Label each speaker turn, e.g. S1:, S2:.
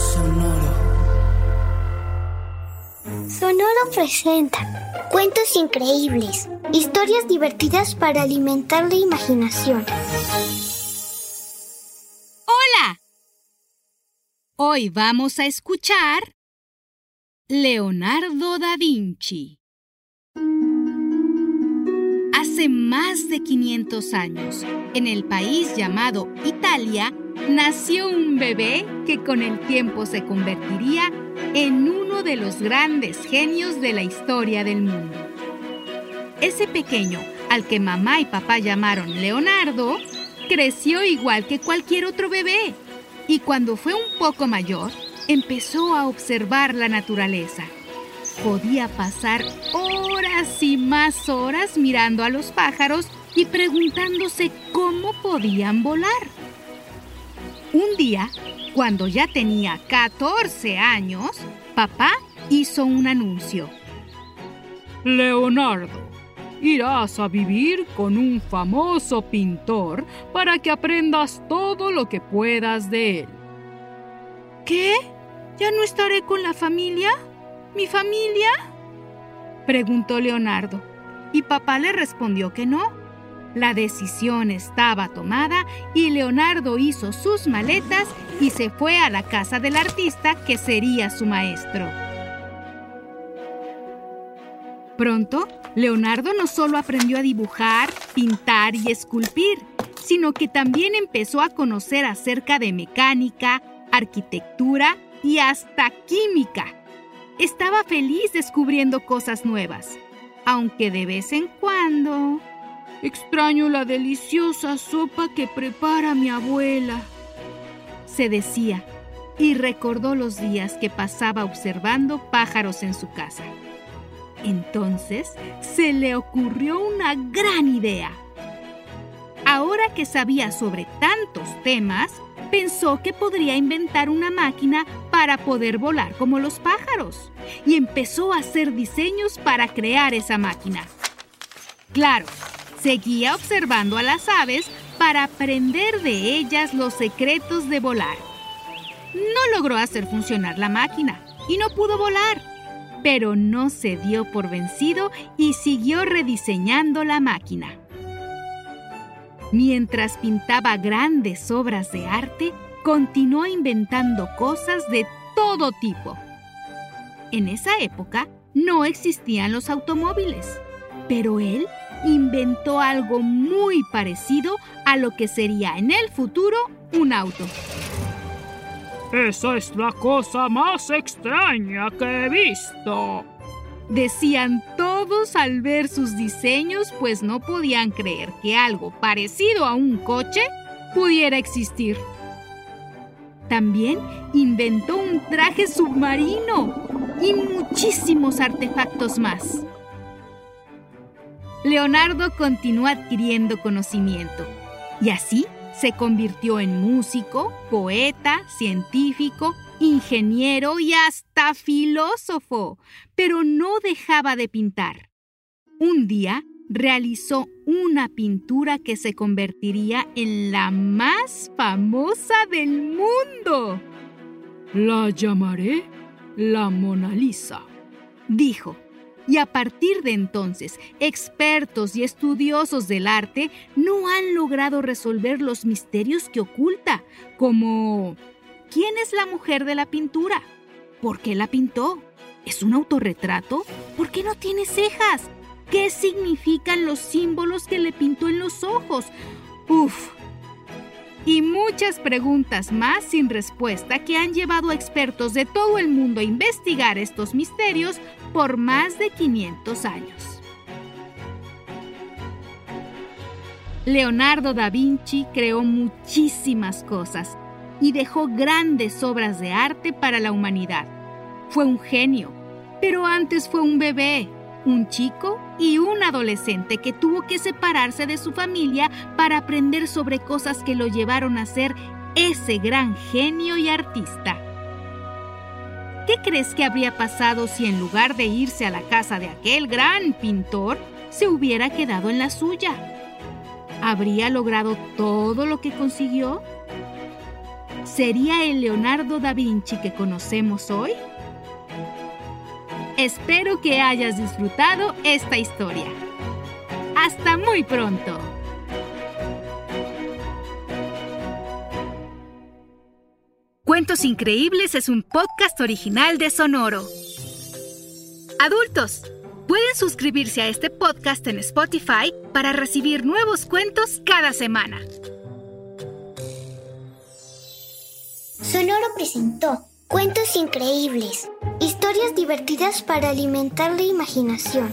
S1: Sonoro.
S2: Sonoro presenta cuentos increíbles, historias divertidas para alimentar la imaginación.
S3: ¡Hola! Hoy vamos a escuchar Leonardo da Vinci. Hace más de 500 años, en el país llamado Italia, nació un bebé que con el tiempo se convertiría en uno de los grandes genios de la historia del mundo. Ese pequeño, al que mamá y papá llamaron Leonardo, creció igual que cualquier otro bebé y cuando fue un poco mayor, empezó a observar la naturaleza. Podía pasar horas y más horas mirando a los pájaros y preguntándose cómo podían volar. Un día, cuando ya tenía 14 años, papá hizo un anuncio.
S4: Leonardo, irás a vivir con un famoso pintor para que aprendas todo lo que puedas de él.
S3: ¿Qué? ¿Ya no estaré con la familia? ¿Mi familia? Preguntó Leonardo, y papá le respondió que no. La decisión estaba tomada y Leonardo hizo sus maletas y se fue a la casa del artista que sería su maestro. Pronto, Leonardo no solo aprendió a dibujar, pintar y esculpir, sino que también empezó a conocer acerca de mecánica, arquitectura y hasta química. Estaba feliz descubriendo cosas nuevas, aunque de vez en cuando...
S4: Extraño la deliciosa sopa que prepara mi abuela.
S3: Se decía, y recordó los días que pasaba observando pájaros en su casa. Entonces se le ocurrió una gran idea. Ahora que sabía sobre tantos temas, pensó que podría inventar una máquina para poder volar como los pájaros y empezó a hacer diseños para crear esa máquina. Claro, seguía observando a las aves para aprender de ellas los secretos de volar. No logró hacer funcionar la máquina y no pudo volar, pero no se dio por vencido y siguió rediseñando la máquina. Mientras pintaba grandes obras de arte, continuó inventando cosas de todo tipo. En esa época no existían los automóviles, pero él inventó algo muy parecido a lo que sería en el futuro un auto.
S4: Esa es la cosa más extraña que he visto.
S3: Decían todos al ver sus diseños, pues no podían creer que algo parecido a un coche pudiera existir. También inventó un traje submarino y muchísimos artefactos más. Leonardo continuó adquiriendo conocimiento y así se convirtió en músico, poeta, científico, ingeniero y hasta filósofo, pero no dejaba de pintar. Un día realizó una pintura que se convertiría en la más famosa del mundo.
S4: La llamaré la Mona Lisa,
S3: dijo. Y a partir de entonces, expertos y estudiosos del arte no han logrado resolver los misterios que oculta, como ¿quién es la mujer de la pintura? ¿Por qué la pintó? ¿Es un autorretrato? ¿Por qué no tiene cejas? ¿Qué significan los símbolos que le pintó en los ojos? Uf, y muchas preguntas más sin respuesta que han llevado a expertos de todo el mundo a investigar estos misterios por más de 500 años. Leonardo da Vinci creó muchísimas cosas y dejó grandes obras de arte para la humanidad. Fue un genio, pero antes fue un bebé, un chico y un adolescente que tuvo que separarse de su familia para aprender sobre cosas que lo llevaron a ser ese gran genio y artista. ¿Qué crees que habría pasado si en lugar de irse a la casa de aquel gran pintor, se hubiera quedado en la suya? ¿Habría logrado todo lo que consiguió? ¿Sería el Leonardo da Vinci que conocemos hoy? Espero que hayas disfrutado esta historia. Hasta muy pronto. Cuentos Increíbles es un podcast original de Sonoro. Adultos, pueden suscribirse a este podcast en Spotify para recibir nuevos cuentos cada semana.
S2: Sonoro presentó Cuentos Increíbles, historias divertidas para alimentar la imaginación.